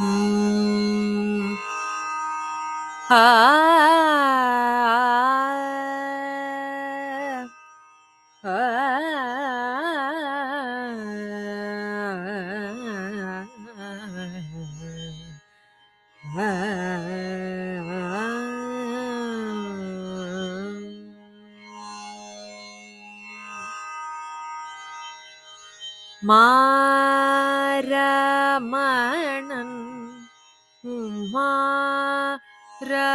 ആ മാരമണൻ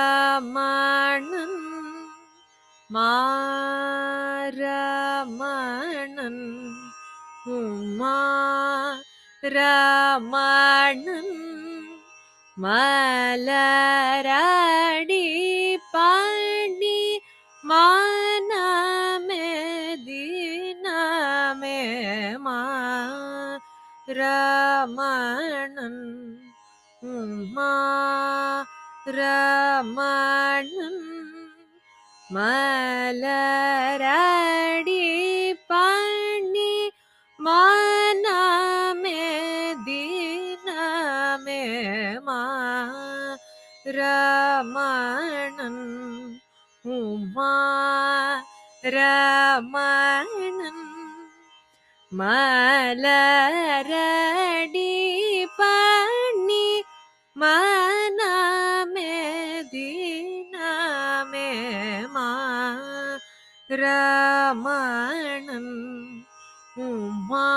മാരമണൻ മാരമണൻ ഉമാരമണൻ മലരാടി പാടി മാനമേദിനമേ മാ രമണൻ ரமணம் மலரடி பண்ணி மனமே தினமே ரமணன் உமா ரமணன் மலரடி பண்ணி മന മെദിന മേ മാ രമണൻ ഉമാ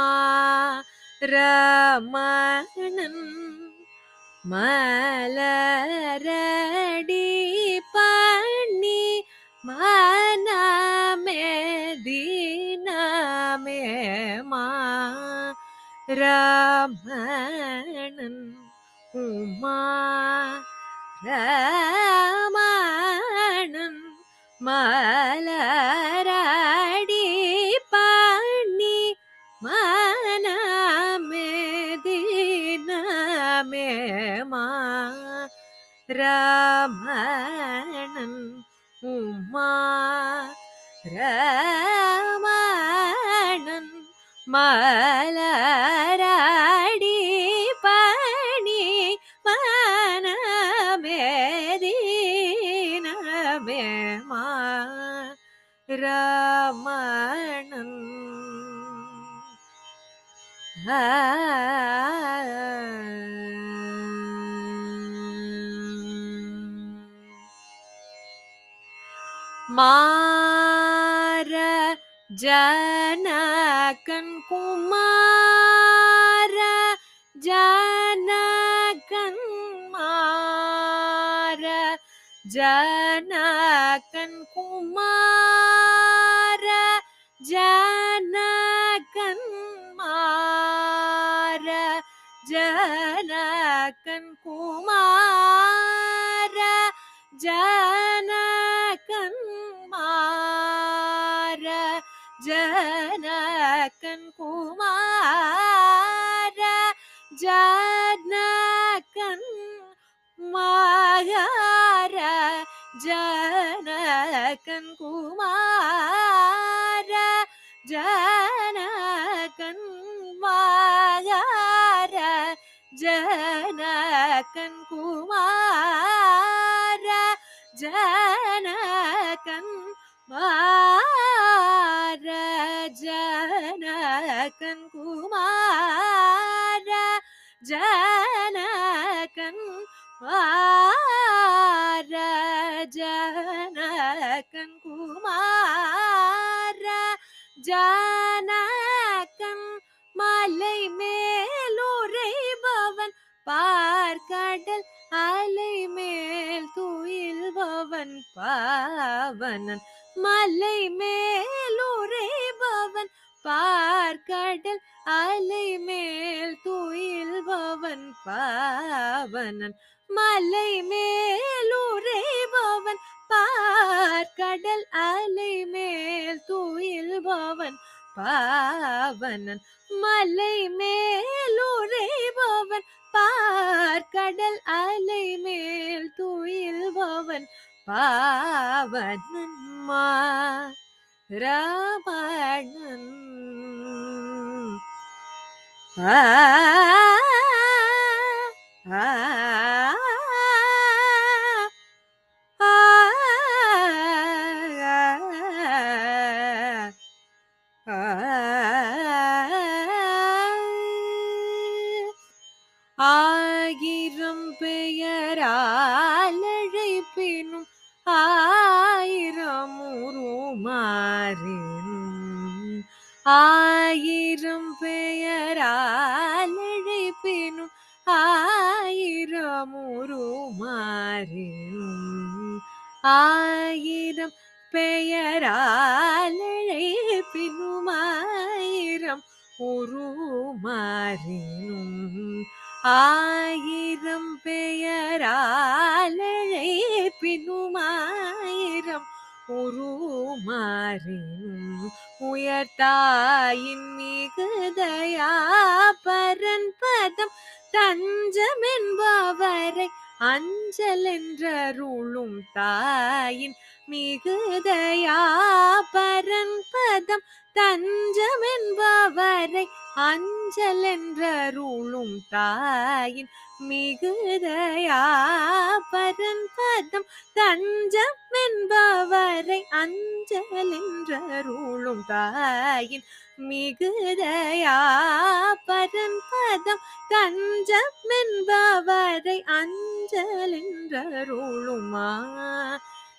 രമണൻ മലരടി പണി മന മെദിന മേ മാ രമണൻ കുമാരമാണം മലരാടി പണി മനമേദിനമേ മാ രാമണം ഉമാ രാമണം മല ராமணன் மார ஜனகன் குமார ஜனகன் மார ஜனகன் குமார ജനകൻ മാര ജനകൻ കുമാര ജനകൻ മാര ജനകൻ കുമാര ജനകൻ മാര ജനകൻ കുമാര ജനകൻ മാര ജനകൻ കുമാര ജനകൻ മാര ജനകൻ കുമാര ജനകൻ മാര ജനകൻ കുമാര ஜானகன் மலை மேலுரைபவன் பார்க்கடல் அலை மேல் துயில்பவன் பாவனன். மலை மேலுரைபவன் பார்க்கடல் அலை மேல் துயில்பவன் பாவனன். மலை மேலுரைபவன் பார்க்கடல் அலை மேல் பாவனன் மலை மேலுரைபவன் பார்க்கடல் அலை மேல் துயில்பவன் பாவனன் ராமணன் ஆ ആ ஆயிரம் உருமாறினும் ஆயிரம் பெயரால் அழைப்பினும் ஆயிரம் உருமாறினும் ஆயிரம் பெயரால் அழைப்பினும் ஆயிரம் உருமாறினும் ஆயிரம் பெயரால் அழைப்பினும் உருமாறினும் உயர்த்தாயின் மிகுதயா பரன் பதம் தஞ்சமென்பவரை அஞ்சல் என்றருளும் தாயின் மிகுதயா பரன் பதம் தஞ்சம் என்பவரை அஞ்சல் என்றருளும் தாயின் மிகுதயா பரன் பதம் தஞ்சம் வெண்பவரை அஞ்சலென்றருளும் தாயின் மிகுதயா. பரம்பதம் தஞ்சம் என்பவரை அஞ்சலென்றருளுமா.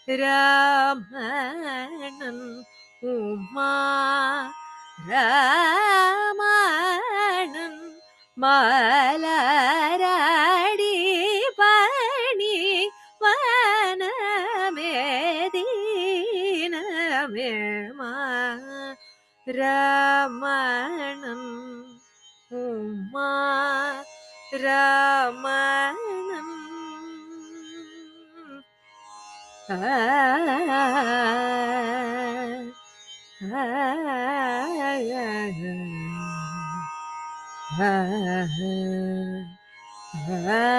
ராமணன் உமா. ராமணன் மலர் രാമണം ഉമ്മ രമണം ആ ആ ആ